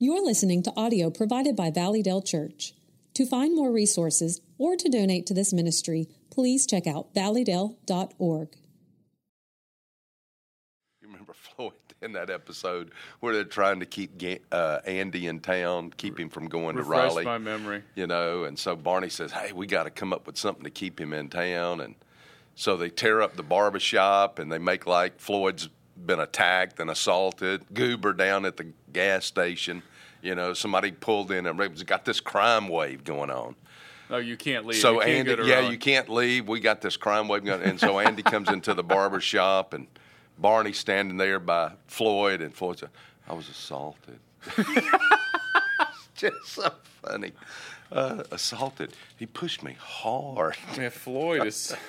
You're listening to audio provided by Valleydale Church. To find more resources or to donate to this ministry, please check out valleydale.org. You remember Floyd in that episode where they're trying to keep uh, Andy in town, keep him from going to Refresh Raleigh. my memory. you know, and so Barney says, "Hey, we got to come up with something to keep him in town." And so they tear up the barber shop and they make like Floyd's been attacked and assaulted. Goober down at the gas station, you know, somebody pulled in and it's got this crime wave going on. Oh, you can't leave. So can't Andy, yeah, you can't leave. We got this crime wave going, and so Andy comes into the barber shop, and Barney's standing there by Floyd, and Floyd said, "I was assaulted." Just so funny. Uh, assaulted. He pushed me hard. Man, Floyd is.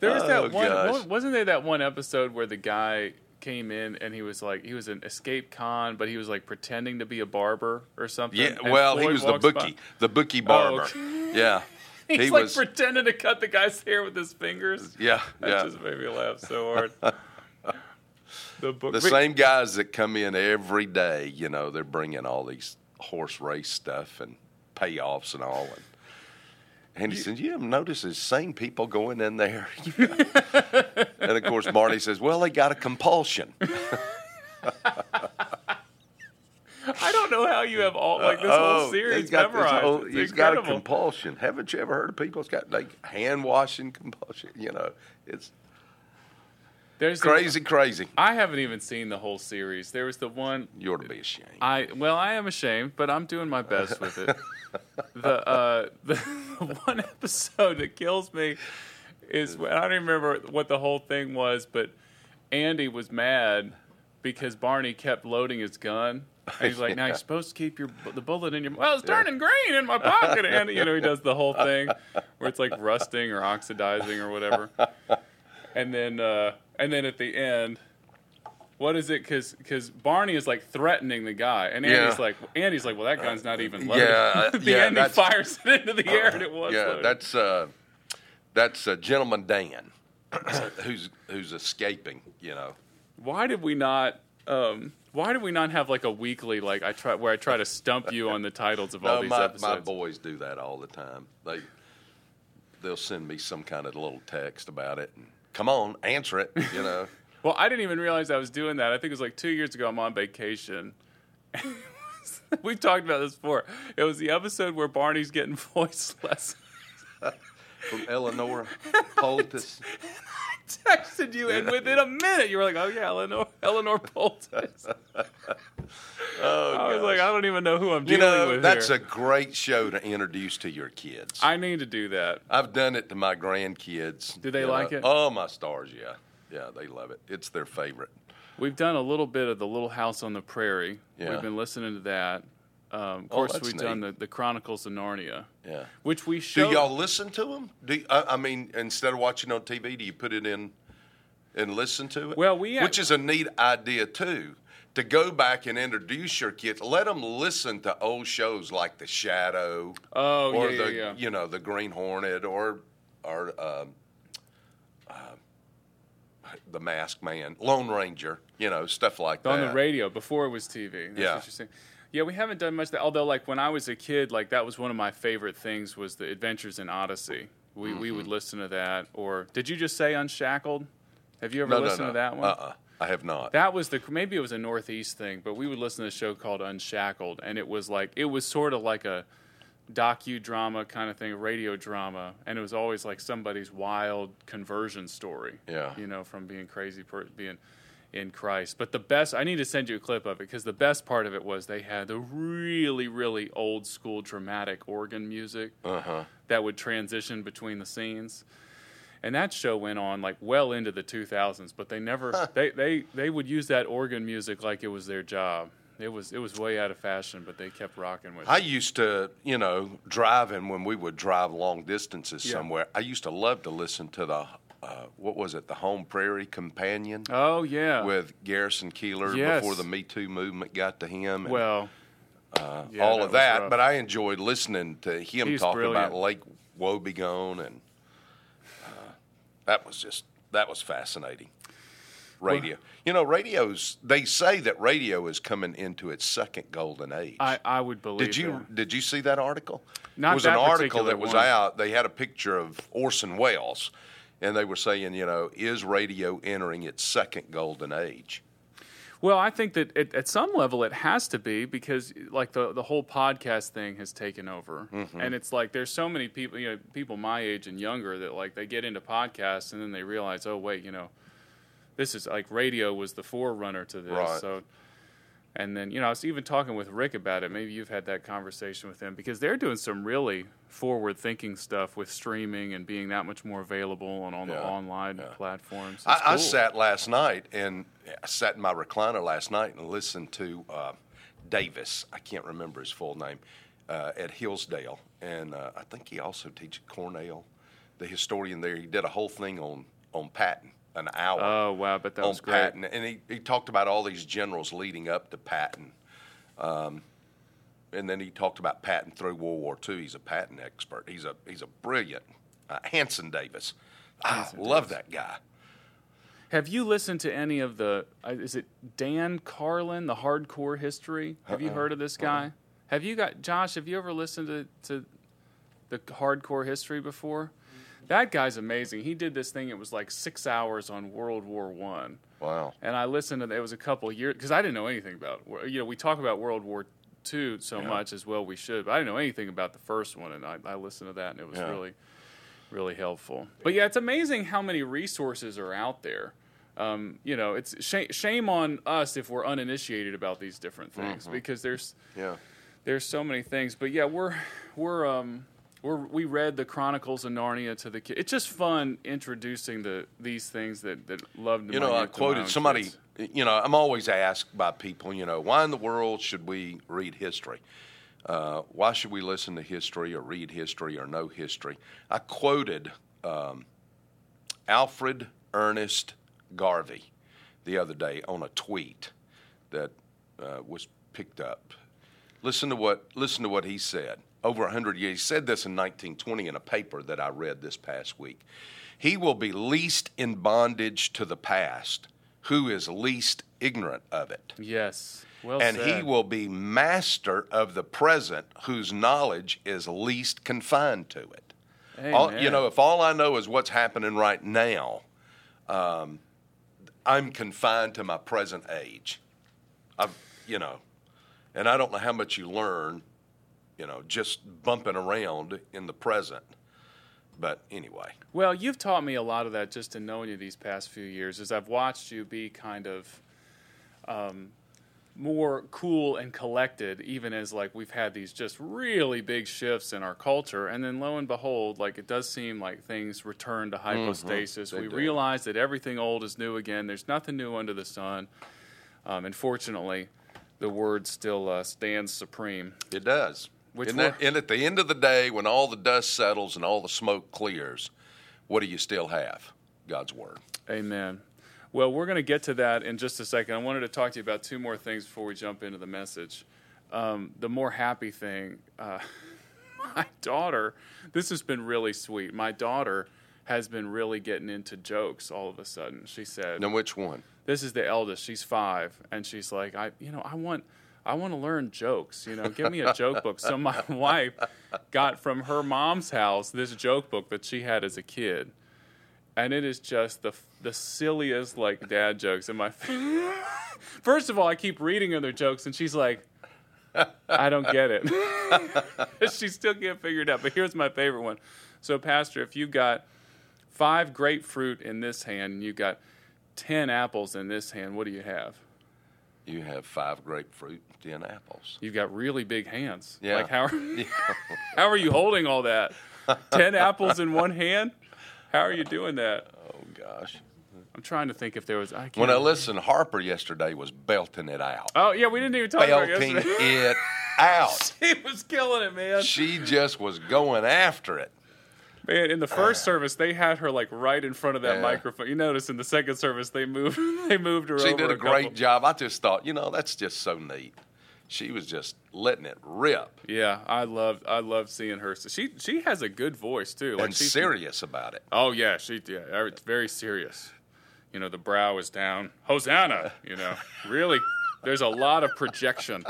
There was Oh, that one. gosh. wa- Wasn't there that one episode where the guy came in and he was like he was an escape con, but he was like pretending to be a barber or something. Yeah, and well, he was the walks by- bookie, the bookie oh, barber. okay. Yeah, He's he like was. pretending to cut the guy's hair with his fingers. yeah, That yeah. just made me laugh so hard. the book. the same guys that come in every day, you know, they're bringing all these horse race stuff and payoffs and all. And, and he says, "You haven't noticed the same people going in there." and of course, Marty says, "Well, they got a compulsion." I don't know how you have all uh, like this Oh, whole series he's got this memorized. whole- It's he's got a incredible. compulsion. Haven't you ever heard of people? It's got like hand washing compulsion. You know, it's There's the- crazy, crazy. I haven't even seen the whole series. There was the one You're to be ashamed. I well, I am ashamed, but I'm doing my best with it. the uh, the one episode that kills me is I don't even remember what the whole thing was, but Andy was mad because Barney kept loading his gun. And he's like, "Now you're supposed to keep your the bullet in your well, it's turning green in my pocket." And you know, he does the whole thing where it's like rusting or oxidizing or whatever. And then uh, and then at the end, what is it? Because because Barney is like threatening the guy, and Andy's Yeah. like, Andy's like, well, that gun's not even loaded. Yeah, uh, the yeah, he that's- fires it into the air, and it was. yeah, loaded. that's uh, that's uh, gentleman Dan, who's who's escaping. You know, why did we not? Um, why did we not have like a weekly like I try where I try to stump you on the titles of all these my, my boys do that all the time. They they'll send me some kind of little text about it, and come on, answer it. You know, Well, I didn't even realize I was doing that. I think it was like two years ago. I'm on vacation. We've talked about this before. It was the episode where Barney's getting voice lessons. from Eleanor Poultice. Texted you, and within a minute, you were like, "Oh yeah, Eleanor, Eleanor Poultice." Oh, I was gosh. like, "I don't even know who I'm you dealing know, with that's here." a great show to introduce to your kids. I need to do that. I've done it to my grandkids. Do they you know. like it? Oh, my stars, yeah. Yeah, they love it. It's their favorite. We've done a little bit of the Little House on the Prairie. Yeah. We've been listening to that. Um, of Oh, course, that's we've done the, the Chronicles of Narnia, Yeah. which we Do y'all listen to them? Do you, I, I mean, instead of watching on TV, do you put it in and listen to it? Well, we which is a neat idea too. To go back and introduce your kids, let them listen to old shows like The Shadow, Oh, or yeah, the yeah, yeah. you know the Green Hornet, or or um, uh, the Masked Man, Lone Ranger, you know stuff like on that. On the radio before it was TV. That's Yeah. What you're saying. Yeah, we haven't done much. That, although, like when I was a kid, like that was one of my favorite things was the Adventures in Odyssey. We we Mm-hmm. would listen to that. Or did you just say Unshackled? Have you ever No, no, listened no. to that one? Uh-uh. I have not. That was the maybe it was a Northeast thing, but we would listen to a show called Unshackled, and it was like it was sort of like a docudrama kind of thing, a radio drama, and it was always like somebody's wild conversion story. Yeah. you know, from being crazy, per, being in Christ. But the best, I need to send you a clip of it because the best part of it was they had the really, really old school dramatic organ music Uh huh. that would transition between the scenes. And that show went on like well into the 2000s, but they never they, they they would use that organ music like it was their job. It was it was way out of fashion, but they kept rocking with it. I used to, you know, driving when we would drive long distances Yeah. somewhere. I used to love to listen to the, uh, what was it, the Home Prairie Companion oh yeah. with Garrison Keillor Yes. before the Me Too movement got to him. And, well, uh, yeah, all that of that. But I enjoyed listening to him He's talk brilliant. about Lake Wobegon, and uh, that was just that was fascinating. radio. you know, radio's. They say that radio is coming into its second golden age. I, I would believe. did you that. did you see that article? Not it was that an article that was one. out. They had a picture of Orson Welles, and they were saying, you know, is radio entering its second golden age? Well, I think that it, at some level it has to be because like the the whole podcast thing has taken over, Mm-hmm. and it's like there's so many people, you know, people my age and younger that like they get into podcasts and then they realize, oh wait, you know, this is like radio was the forerunner to this. Right. So, and then you know, I was even talking with Rick about it. Maybe you've had that conversation with him because they're doing some really forward thinking stuff with streaming and being that much more available and on the online yeah. platforms. I, I sat last night and I sat in my recliner last night and listened to uh, Davis. I can't remember his full name uh, at Hillsdale, and uh, I think he also teaches Cornell. The historian there, he did a whole thing on on Patton, an hour Oh wow, but that on was great. Patton, and he, he talked about all these generals leading up to Patton. Um, and then he talked about Patton through World War II. He's a Patton expert. He's a he's a brilliant uh, Hanson Davis. I love Davis. that guy. Have you listened to any of the? uh, Is it Dan Carlin, the Hardcore History? Have you heard of this guy? Have you got Josh? Have you ever listened to, to the Hardcore History before? That guy's amazing. He did this thing. It was like six hours on World War One, Wow. and I listened to. It was a couple years because I didn't know anything about. You know, we talk about World War Two so much as well. We should, but I didn't know anything about the first one, and I, I listened to that, and it was Yeah. really really helpful. But yeah, it's amazing how many resources are out there. Um, you know, it's sh- shame on us if we're uninitiated about these different things because there's Yeah. there's so many things. But yeah, we're we're um we're we read the Chronicles of Narnia to the kids. It's just fun introducing the these things that that love. You know, I quoted somebody. You know, I'm always asked by people. You know, why in the world should we read history? Uh, why should we listen to history or read history or know history? I quoted um, Alfred Ernest Garvie the other day on a tweet that uh, was picked up. Listen to what listen to what he said. Over a hundred years, he said this in 1920 in a paper that I read this past week. He will be least in bondage to the past, who is least ignorant of it Yes, well and said. he will be master of the present whose knowledge is least confined to it. All, you know, if all I know is what's happening right now, um, I'm confined to my present age. I've, you know, and I don't know how much you learn, you know, just bumping around in the present. But anyway, Well, you've taught me a lot of that just in knowing you these past few years, as I've watched you be kind of um, more cool and collected, even as like we've had these just really big shifts in our culture, and then lo and behold, like it does seem like things return to hypostasis. They we do. realize that everything old is new again. There's nothing new under the sun, um, and fortunately, the word still uh, stands supreme. it does. Which and, that, and at the end of the day, when all the dust settles and all the smoke clears, what do you still have? God's Word. Amen. Well, we're going to get to that in just a second. I wanted to talk to you about two more things before we jump into the message. Um, the more happy thing, uh, my daughter, this has been really sweet. My daughter has been really getting into jokes all of a sudden. She said, Now, which one? this is the eldest she's five and she's like i you know i want i want to learn jokes you know? Give me a joke book. So my wife got from her mom's house this joke book that she had as a kid. And it is just the the silliest like dad jokes and my first of all i keep reading other jokes and she's like i don't get it. She still can't figure it out. But here's my favorite one. So pastor if you got five grapefruit in this hand and you got 10 apples in this hand, what do you have? You have five grapefruit, ten apples. You've got really big hands. Yeah. Like how are, how are you holding all that? 10 apples in one hand? How are you doing that? Oh gosh! I'm trying to think if there was I can't When I listened, Harper yesterday was belting it out, Oh, yeah, we didn't even talk about it belting yesterday. it out. he was killing it, man. She just was going after it. Man, in the first ah. service, they had her like right in front of that Yeah. microphone. You notice in the second service, they moved they moved her She did a couple- great job. I just thought, you know, that's just so neat. She was just letting it rip Yeah, I love I love seeing her. She she has a good voice too. Like and she's serious about it. Oh yeah, she yeah, it's very serious. you know, the brow is down. Hosanna, you know, really, there's a lot of projection.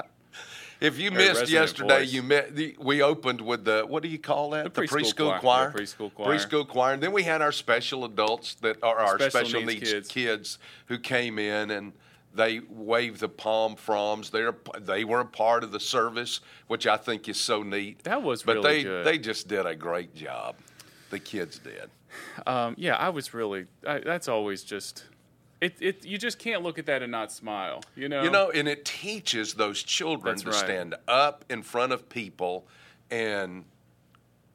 If you missed yesterday, voice. you met. The, we opened with the what do you call that? The preschool choir. The preschool choir. Preschool choir. And then we had our special adults that are our Special special, needs needs, kids. kids. who came in and they waved the palm fronds. They're they were a part of the service, which I think is so neat. That was but really they good. they just did a great job. The kids did. Um, yeah, I was really. I, that's always just. It, it. You just can't look at that and not smile. You know. You know, and it teaches those children That's to right. stand up in front of people and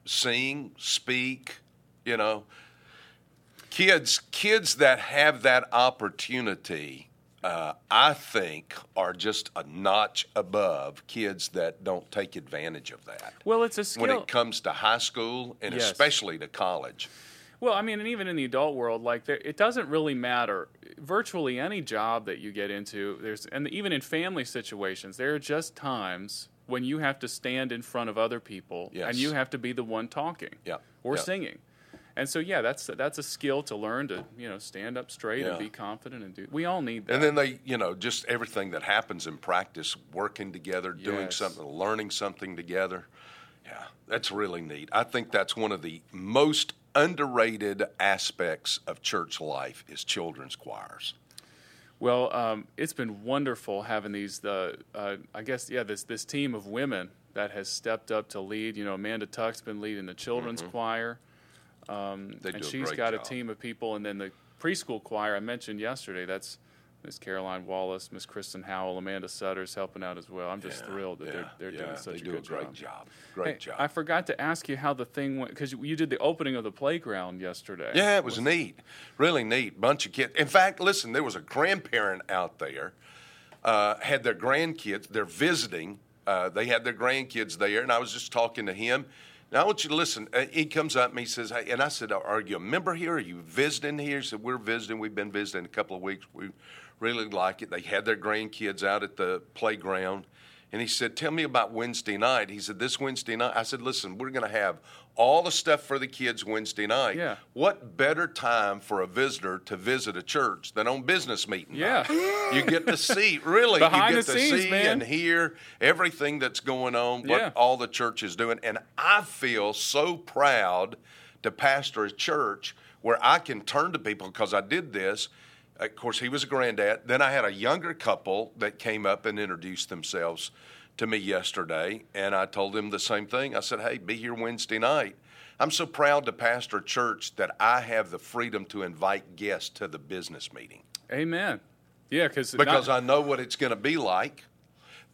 sing, speak, you know. Kids kids that have that opportunity uh, I think are just a notch above kids that don't take advantage of that. Well, it's a skill. When it comes to high school and Yes. especially to college. Well, I mean, and even in the adult world, like there, it doesn't really matter. Virtually any job that you get into, there's, and even in family situations, there are just times when you have to stand in front of other people and you have to be the one talking Yeah, or yeah. singing. And so, yeah, that's that's a skill to learn to you know stand up straight Yeah. and be confident and do. We all need that. And then they, you know, just everything that happens in practice, working together, doing something, learning something together. Yeah, that's really neat. I think that's one of the most underrated aspects of church life is children's choirs. Well, um, it's been wonderful having these. Uh, uh, I guess yeah, this this team of women that has stepped up to lead. You know, Amanda Tuck's been leading the children's choir, They and a she's great got job. a team of people. And then the preschool choir I mentioned yesterday. That's Miss Caroline Wallace, Miss Kristen Howell, Amanda Sutter's helping out as well. I'm just Yeah, thrilled that yeah, they're they're yeah, doing such they a do good a great job. job. Great Hey, job. I forgot to ask you how the thing went because you did the opening of the playground yesterday. Yeah, it was neat, really neat. Bunch of kids. In fact, listen, there was a grandparent out there, uh, had their grandkids. They're visiting. Uh, they had their grandkids there, and I was just talking to him. Now I want you to listen. Uh, he comes up and he says, "Hey," and I said, "Are you a member here? Are you visiting here?" He said, "We're visiting. We've been visiting a couple of weeks. We really like it." They had their grandkids out at the playground. And he said, Tell me about Wednesday night. He said, This Wednesday night. I said, Listen, we're going to have all the stuff for the kids Wednesday night. Yeah. What better time for a visitor to visit a church than on business meeting? Yeah. You get to see, really, Behind you get the to scenes, see man. and hear everything that's going on, what Yeah. all the church is doing. And I feel so proud to pastor a church where I can turn to people because I did this. Of course, he was a granddad. Then I had a younger couple that came up and introduced themselves to me yesterday, and I told them the same thing. I said, "Hey, be here Wednesday night." I'm so proud to pastor a church that I have the freedom to invite guests to the business meeting Amen. Yeah, cause because not, I know what it's going to be like.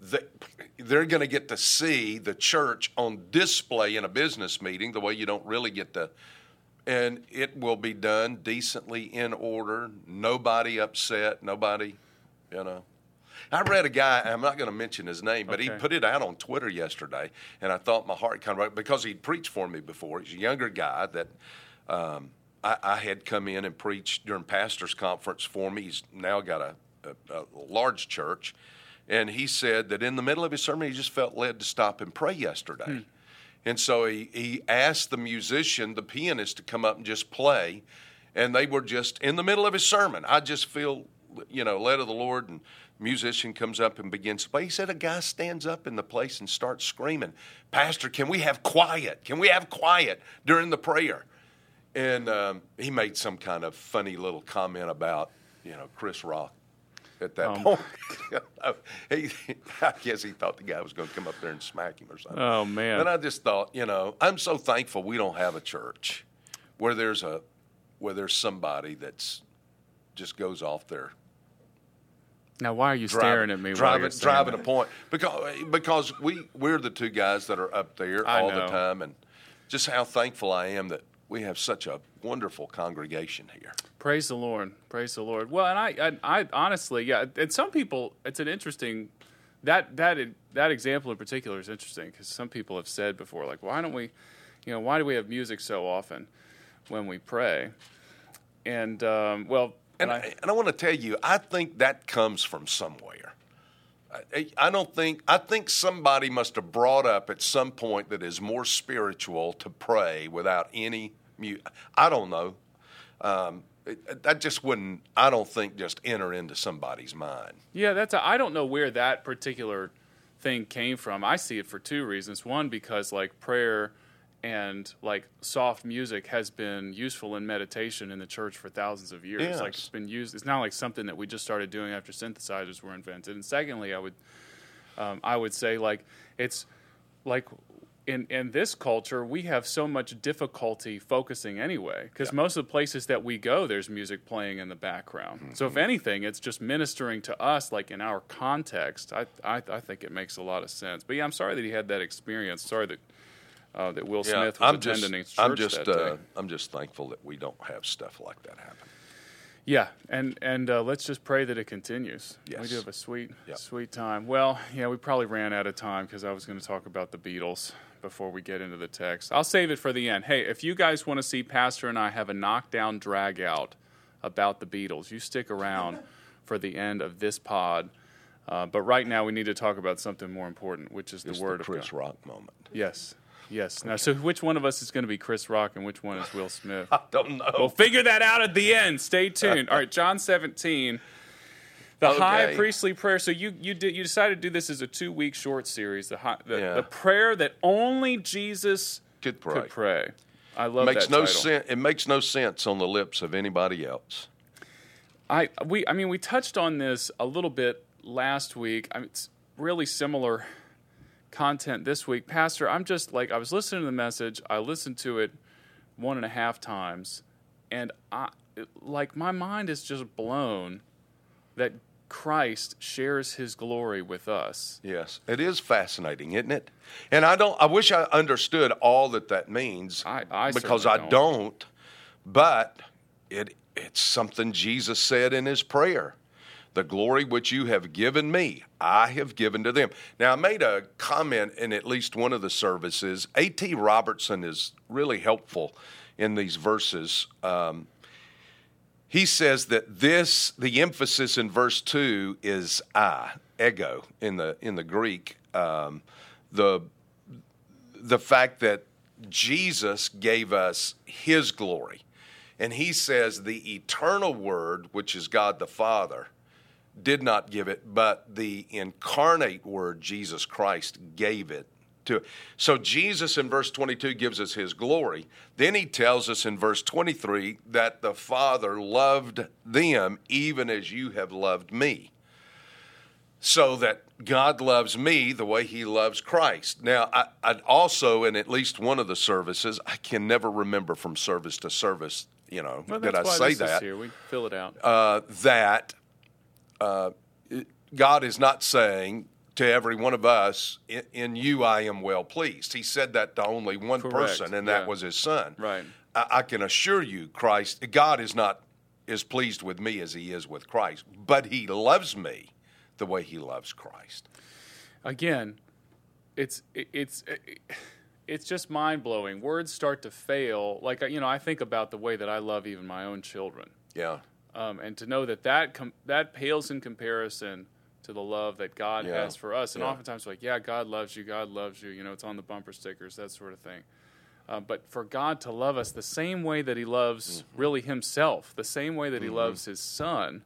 The- They're going to get to see the church on display in a business meeting the way you don't really get to. And it will be done decently in order, nobody upset, nobody, you know. I read a guy, I'm not going to mention his name, but he put it out on Twitter yesterday, and I thought my heart kind of, broke because he'd preached for me before. He's a younger guy that um, I, I had come in and preached during pastors' conference for me. He's now got a, a, a large church. And he said that in the middle of his sermon, he just felt led to stop and pray yesterday. And so he, he asked the musician, the pianist, to come up and just play. And they were just in the middle of his sermon. I just feel, you know, led of the Lord. And musician comes up and begins to play. He said a guy stands up in the place and starts screaming, Pastor, can we have quiet? Can we have quiet during the prayer? And um, he made some kind of funny little comment about, you know, Chris Rock at that Um. point. he, I guess he thought the guy was going to come up there and smack him or something. Oh man. And I just thought, you know, I'm so thankful we don't have a church where there's a where there's somebody that's just goes off there now, why are you driving, staring at me? while driving, driving a point because because we we're the two guys that are up there I all the time, and just how thankful I am that we have such a wonderful congregation here. Praise the Lord. Praise the Lord. Well, and I, I, I honestly, yeah, and some people, it's an interesting that that that example in particular is interesting because some people have said before, like, why don't we, you know, why do we have music so often when we pray? And um, well, And, and I, and I want to tell you, I think that comes from somewhere. I, I don't think, I think somebody must have brought up at some point that is more spiritual to pray without any mute. I don't know. Um, that just wouldn't. I don't think just enter into somebody's mind. Yeah, that's. I I don't know where that particular thing came from. I see it for two reasons. One, because like prayer and like soft music has been useful in meditation in the church for thousands of years. Like it's been used. It's not like something that we just started doing after synthesizers were invented. And secondly, I would, um, I would say like it's like. In, in this culture, we have so much difficulty focusing anyway, because most of the places that we go, there's music playing in the background. So, if anything, it's just ministering to us, like in our context. I, I, I think it makes a lot of sense. But yeah, I'm sorry that he had that experience. Sorry that uh, that Will Smith was I'm attending just, church I'm just, that day. uh, I'm just thankful that we don't have stuff like that happen. Yeah, and and uh, let's just pray that it continues. We do have a sweet, Yep. sweet time. Well, yeah, we probably ran out of time because I was going to talk about the Beatles before we get into the text. I'll save it for the end. Hey, if you guys want to see Pastor and I have a knockdown drag out about the Beatles, you stick around for the end of this pod. Uh, but right now, we need to talk about something more important, which is the It's Word the of Chris God. Rock moment. Yes, yes. Now, so which one of us is going to be Chris Rock and which one is Will Smith? I don't know. We'll figure that out at the end. Stay tuned. All right, John 17. The high priestly prayer. So you you did you decided to do this as a two week short series. The high, the, Yeah. the prayer that only Jesus Could pray. could pray. I love makes that no sense. It makes no sense on the lips of anybody else. I we I mean we touched on this a little bit last week. I mean, it's really similar content this week, Pastor. I'm just like I was listening to the message. I listened to it one and a half times, and I like my mind is just blown that Christ shares His glory with us. Yes, it is fascinating, isn't it? And I don't. I wish I understood all that that means. I- I because I don't. don't. But it it's something Jesus said in His prayer. The glory which you have given me, I have given to them. Now, I made a comment in at least one of the services. A.T. Robertson is really helpful in these verses. Um, he says that this the emphasis in verse 2 is i ego in the in the greek um, the the fact that jesus gave us his glory and he says the eternal word which is god the father did not give it but the incarnate word jesus christ gave it to so jesus in verse 22 gives us his glory then he tells us in verse 23 that the father loved them even as you have loved me so that god loves me the way he loves christ now I, i'd also in at least one of the services i can never remember from service to service you know Well, did i say that here. We fill it out. uh, that uh, God is not saying to every one of us, in, in you I am well pleased. He said that to only one Correct, person, and that yeah. was his son. Right. I, I can assure you, Christ, God is not as pleased with me as he is with Christ, but he loves me the way he loves Christ. again, it's it's it's just mind blowing. Words start to fail. Like you know, I think about the way that I love even my own children, Yeah. Um, and to know that that com- that pales in comparison to the love that God Yeah. has for us. And Yeah. oftentimes, like, yeah, God loves you. God loves you. You know, it's on the bumper stickers, that sort of thing. Uh, but for God to love us the same way that He loves Mm-hmm. really Himself, the same way that He loves His Son.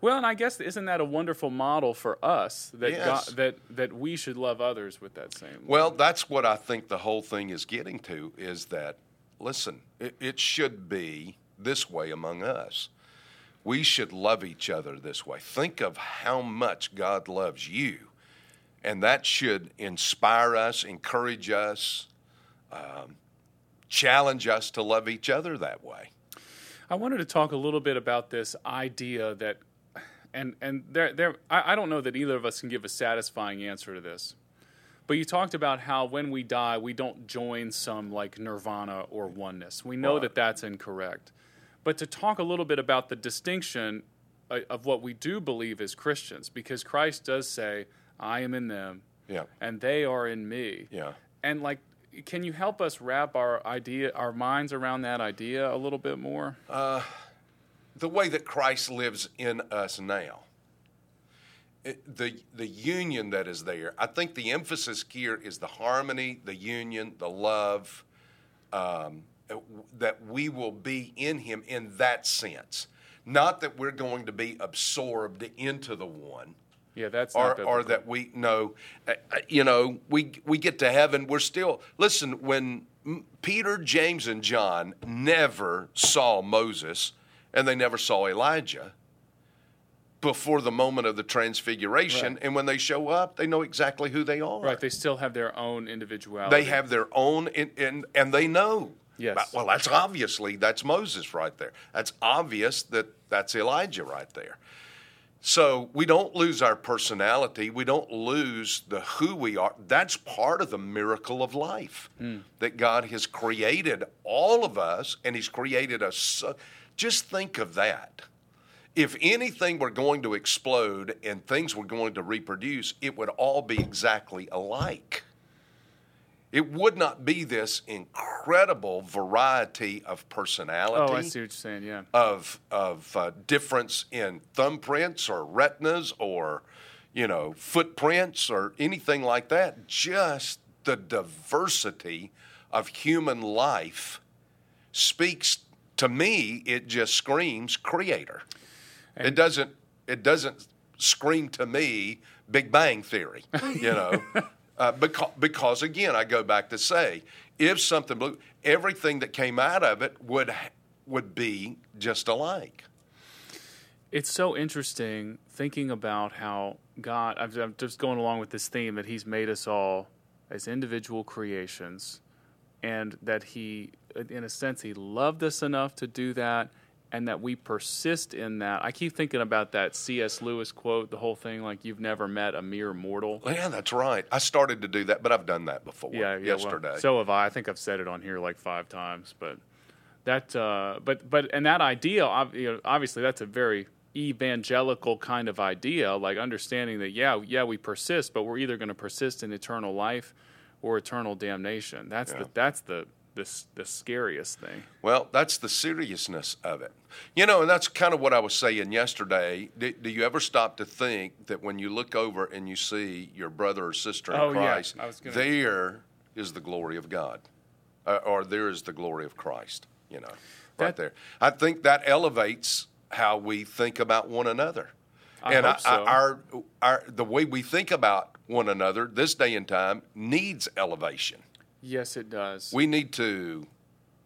Well, and I guess isn't that a wonderful model for us that Yes. God, that that we should love others with that same. Well, that's what I think the whole thing is getting to is that, listen, it, it should be this way among us. We should love each other this way. Think of how much God loves you. And that should inspire us, encourage us, um, challenge us to love each other that way. I wanted to talk a little bit about this idea that, and and there there I, I don't know that either of us can give a satisfying answer to this, but you talked about how when we die we don't join some like nirvana or oneness. We know Right. that that's incorrect, but to talk a little bit about the distinction uh, of what we do believe as Christians, because Christ does say, "I am in them, Yeah. and they are in me." Yeah. And like, can you help us wrap our idea, our minds around that idea a little bit more? the way that Christ lives in us now. It- the the union that is there. I think the emphasis here is the harmony, the union, the love, um, uh, that we will be in Him in that sense. Not that we're going to be absorbed into the one, Yeah, that's or, not or that we know, uh, uh, you know, we we get to heaven, we're still listen when Peter, James, and John never saw Moses, and they never saw Elijah before the moment of the transfiguration, Right. and when they show up, they know exactly who they are. right. They still have their own individuality. They have their own, and, and, and they know. Yes. Well, that's obviously that's Moses right there. That's obvious that that's Elijah right there. So we don't lose our personality. We don't lose the who we are. That's part of the miracle of life hmm. that God has created all of us, and He's created us. So, just think of that. If anything were going to explode and things were going to reproduce, it would all be exactly alike. It would not be this incredible variety of personality Oh, I see what you're saying. Yeah. of of uh, difference in thumbprints or retinas or you know footprints or anything like that. Just the diversity of human life speaks to me. It just screams creator. it doesn't. It doesn't scream to me Big Bang Theory. You know. Uh, because, because again, I go back to say, if something blew, everything that came out of it would would be just alike. It's so interesting thinking about how God, I'm I'm just going along with this theme that He's made us all as individual creations, and that He, in a sense, He loved us enough to do that, and that we persist in that. I keep thinking about that C.S. Lewis quote, the whole thing, like, you've never met a mere mortal. Yeah, that's right. I started to do that, but I've done that before. Yeah, yeah. well, yesterday. so have I. I think I've said it on here like five times, but that, uh, but but and that idea, you know, obviously, that's a very evangelical kind of idea, like understanding that yeah, yeah, we persist, but we're either going to persist in eternal life or eternal damnation. That's Yeah. the that's the the the scariest thing. Well, that's the seriousness of it. You know, and that's kind of what I was saying yesterday. Do, do you ever stop to think that when you look over and you see your brother or sister in Oh, yeah. Christ, I was gonna- there is the glory of God, uh, or there is the glory of Christ, you know, right That- there. I think that elevates how we think about one another. I and hope so. our, our, the way we think about one another this day and time needs elevation. Yes, it does. We need to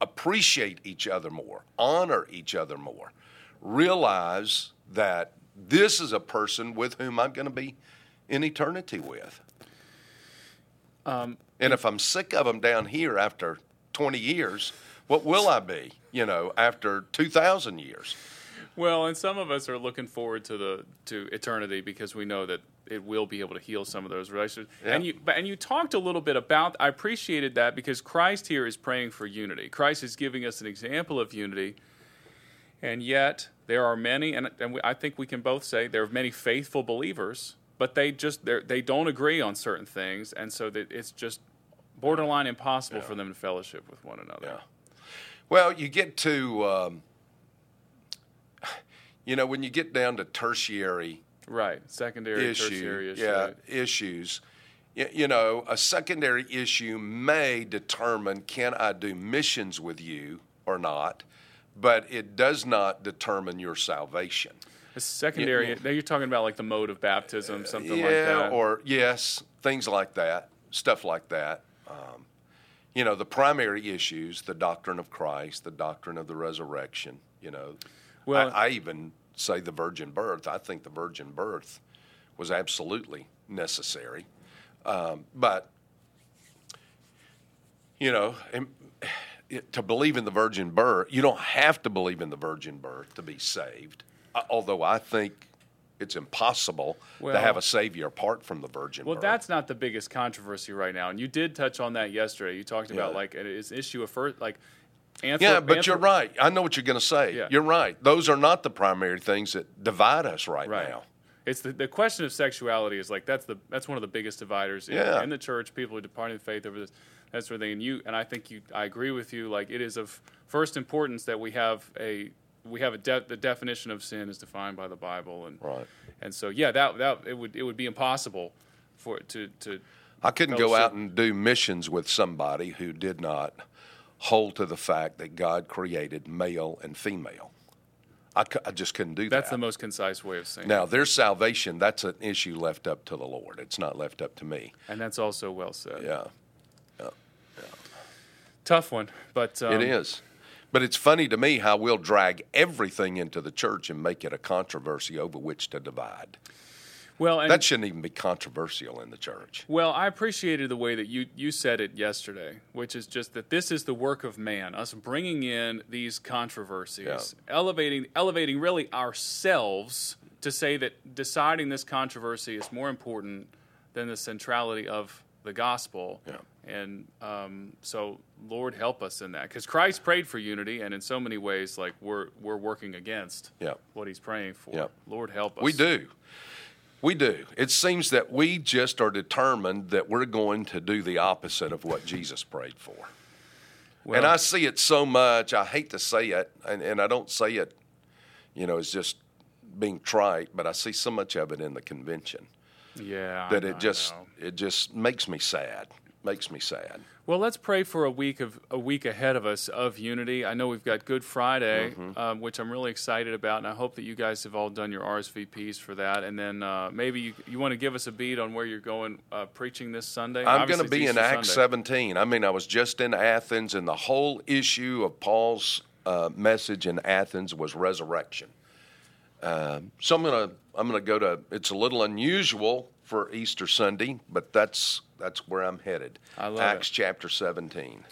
appreciate each other more, honor each other more, realize that this is a person with whom I'm going to be in eternity with. Um, and if I'm sick of them down here after 20 years, what will I be, you know, after 2,000 years? Well, and some of us are looking forward to the to eternity because we know that it will be able to heal some of those relationships. Yeah. And you but- and you talked a little bit about I appreciated that because Christ here is praying for unity. Christ is giving us an example of unity. And yet there are many and, and we, I think we can both say there are many faithful believers, but they just they they don't agree on certain things and so that it's just borderline impossible for them to fellowship with one another. Yeah. Well, you get to, um, you know, when you get down to tertiary Right. Secondary, issue, tertiary issue. yeah, issues. You, you know, a secondary issue may determine can I do missions with you or not, but it does not determine your salvation. A secondary. Yeah. Now you're talking about like the mode of baptism, something yeah, like that. or yes, things like that, stuff like that. Um, you know, the primary issues: the doctrine of Christ, the doctrine of the resurrection. You know, Well- I, I even say the virgin birth. I think the virgin birth was absolutely necessary, um, but you know. it, to believe in the virgin birth, you don't have to believe in the virgin birth to be saved. Uh, Although I think it's impossible Well- to have a savior apart from the virgin well, birth. that's not the biggest controversy right now, and you did touch on that yesterday. You talked about Yeah. like it is an issue of first like. Anthrop- yeah, but you're right. I know what you're going to say. Yeah. You're right. Those are not the primary things that divide us right, Right. now. It's the, the question of sexuality is like that's the that's one of the biggest dividers in, Yeah. in the church. People are departing the faith over this that sort of thing. And you and I think you I agree with you. Like it is of first importance that we have a we have a de- the definition of sin is defined by the Bible and Right. and so yeah that that it would it would be impossible for to to I couldn't go out and do missions with somebody who did not hold to the fact that God created male and female. I, I just couldn't do That's that. That's the most concise way of saying now, it. Now, their salvation, that's an issue left up to the Lord. It's not left up to me. And that's also well said. Yeah, Tough one, but um, it is. But it's funny to me how we'll drag everything into the church and make it a controversy over which to divide. Well, and That shouldn't even be controversial in the church. Well, I appreciated the way that you, you said it yesterday, which is just that this is the work of man, us bringing in these controversies, elevating elevating really ourselves to say that deciding this controversy is more important than the centrality of the gospel. Yeah. And um, so, Lord, help us in that, because Christ prayed for unity, and in so many ways, like we're we're working against Yeah. what He's praying for. Yeah. Lord, help us. We do. We do. It seems that we just are determined that we're going to do the opposite of what Jesus prayed for. Well, and I see it so much. I hate to say it, and, and I don't say it, you know, it's just being trite, but I see so much of it in the convention yeah, that know, it just it just makes me sad. Makes me sad. Well, let's pray for a week of a week ahead of us of unity. I know we've got Good Friday, Mm-hmm. um, which I'm really excited about, and I hope that you guys have all done your RSVPs for that. And then uh, maybe you, you want to give us a beat on where you're going uh, preaching this Sunday. I'm going to be in Acts Sunday. 17. I mean, I was just in Athens, and the whole issue of Paul's uh, message in Athens was resurrection. Um, so I'm going to I'm going to go to. It's a little unusual for Easter Sunday, but that's that's where I'm headed. I love Acts it. chapter 17.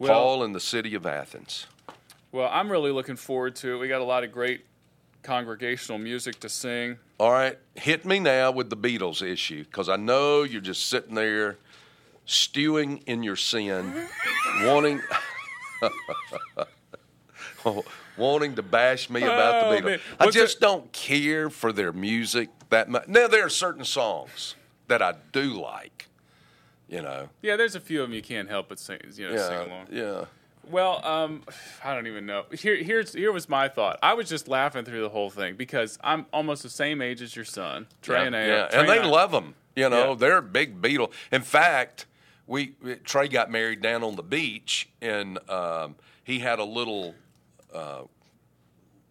Well- Paul in the city of Athens. Well, I'm really looking forward to it. We got a lot of great congregational music to sing. All right, hit me now with the Beatles issue because I know you're just sitting there stewing in your sin, wanting wanting to bash me about Oh, the Beatles. I just it- don't care for their music that much. Now there are certain songs that I do like, you know. Yeah, there's a few of them you can't help but sing, you know, sing Yeah, along. yeah. Well, um, I don't even know. Here, here's here was my thought. I was just laughing through the whole thing because I'm almost the same age as your son, Trey yeah, and I. yeah. Trey and they I- love them. You know, Yeah. they're big Beatle. In fact, we Trey got married down on the beach, and um, he had a little uh,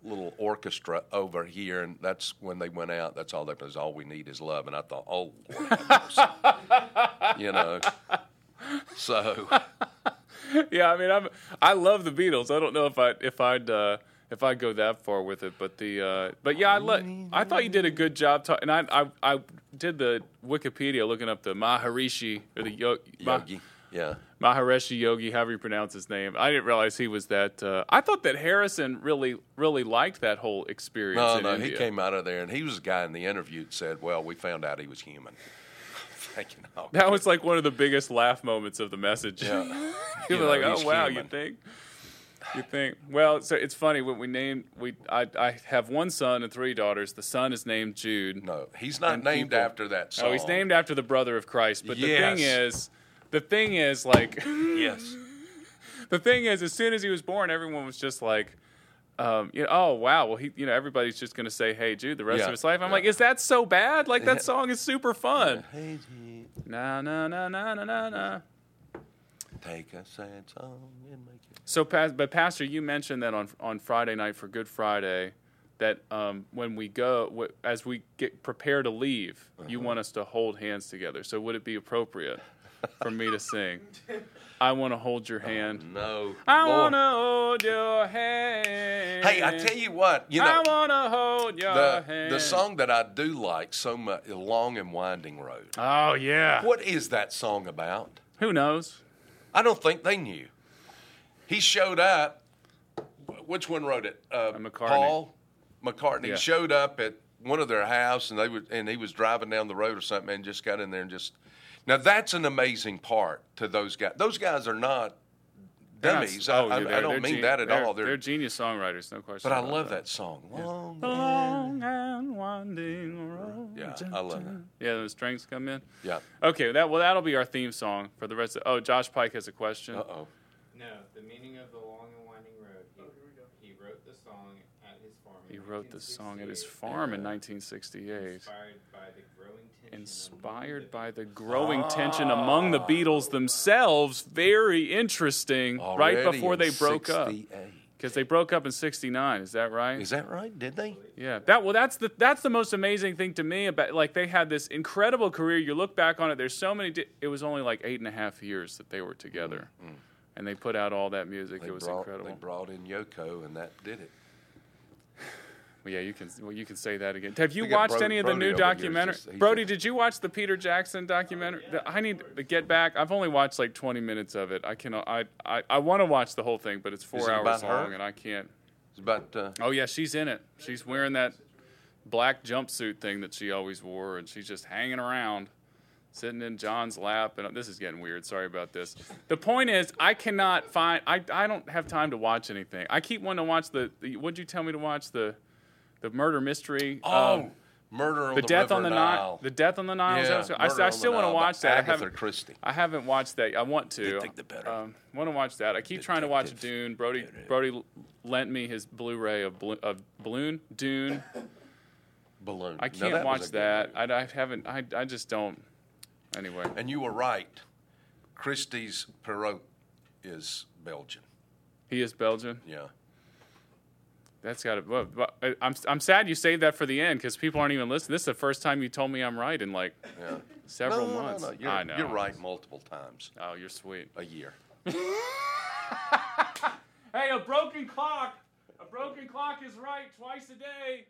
little orchestra over here, and that's when they went out. That's all that was. All we need is love. And I thought, oh, Lord you know. So Yeah, I mean, I'm I love the Beatles. I don't know if I if I'd uh, if I'd go that far with it, but the uh, but yeah, I let I thought you did a good job. Ta- and I, I I did the Wikipedia looking up the Maharishi or the Yo- Ma- Yogi, yeah. Maharishi Yogi, however you pronounce his name. I didn't realize he was that. Uh, I thought that Harrison really, really liked that whole experience. No, in no, India. he came out of there, and he was the guy in the interview that said, "Well, we found out he was human." Thinking, oh, That was like one of the biggest laugh moments of the message. Yeah. you were know, like, "Oh wow, human. you think?" You think? Well, so it's funny when we named we. I, I have one son and three daughters. The son is named Jude. no, he's not named people- after that song. Oh, he's named after the brother of Christ. But the thing is, the thing is, like, Yes. the thing is, as soon as he was born, everyone was just like, um, you know, oh wow, well he, you know, everybody's just going to say, "Hey, Jude," the rest Yeah, of his life. I'm yeah. like, is that so bad? Like that song is super fun. Hey, Na na na na na na na. take a sad song and make it. So, but Pastor, you mentioned that on on Friday night for Good Friday, that um, when we go, as we get prepare to leave, you Uh-huh. want us to hold hands together. So, would it be appropriate for me to sing? I want to hold your hand. No. I want to hold your hand. Hey, I tell you what, you know, I want to hold your the, hand. the song that I do like so much, Long and Winding Road. Oh yeah. What is that song about? Who knows? I don't think they knew. He showed up. Which one wrote it? Uh, McCartney. Paul McCartney Yeah. showed up at one of their house, and they would, and he was driving down the road or something, and just got in there and just. Now that's an amazing part to those guys. Those guys are not They're not- dummies. I, oh, I, I they're- don't mean gen- that at they're- all. They're, They're, genius songwriters, no question. but I love that song. Long The long and winding road. Yeah, I love that. Yeah, the strings come in. Yeah. Okay, that well, that'll be our theme song for the rest of. Oh, Josh Pike has a question. Uh oh. No, the meaning of the long and winding road. He, wrote the song at his farm. He this song at his farm in 1968. Inspired by the growing tension. Inspired by the growing tension among the Beatles themselves. Very interesting. right before they broke up. Because they broke up in 69. Is that right? Is that right? Did they? Yeah, that well, that's the that's the most amazing thing to me about like they had this incredible career. You look back on it, there's so many. Di- it was only like eight and a half years that they were together, mm-hmm. and they put out all that music. They it was brought, incredible. They brought in Yoko, and that did it. Well, yeah, you can well you can say that again. Have you watched Brody- any of the Brody new documentary? just- Brody, did you watch the Peter Jackson documentary? The- I need to get back. I've only watched like 20 minutes of it. I cannot. I I, I want to watch the whole thing, but it's four it hours about her? long, and I can't. It's about uh, Oh yeah, she's in it. She's wearing that black jumpsuit thing that she always wore, and she's just hanging around, sitting in John's lap. And this is getting weird. Sorry about this. The point is, I cannot find. I I don't have time to watch anything. I keep wanting to watch the. the what'd you tell me to watch the, the murder mystery? oh, um, Murder on the the, death River on the Nile. Nile. The death on the Nile. Yeah, I, I still want to watch that. I Agatha haven't, Christie. I haven't watched that. I want to. You think the better. Um, want to watch that. I keep trying to watch Dune. Brody Brody lent me his Blu-ray of, Blo- of Balloon Dune. Balloon. I can't that watch that. I, I haven't. I, I just don't. Anyway, And you were right. Christie's Poirot is Belgian. he is Belgian. Yeah. That's got to. Well, well, I- I'm I'm sad you saved that for the end because people aren't even listening. This is the first time you told me I'm right in like Yeah. several no, no, months. No, no, You're, I know. You're right multiple times Oh, you're sweet. a year. Hey, a broken clock. A broken clock is right twice a day.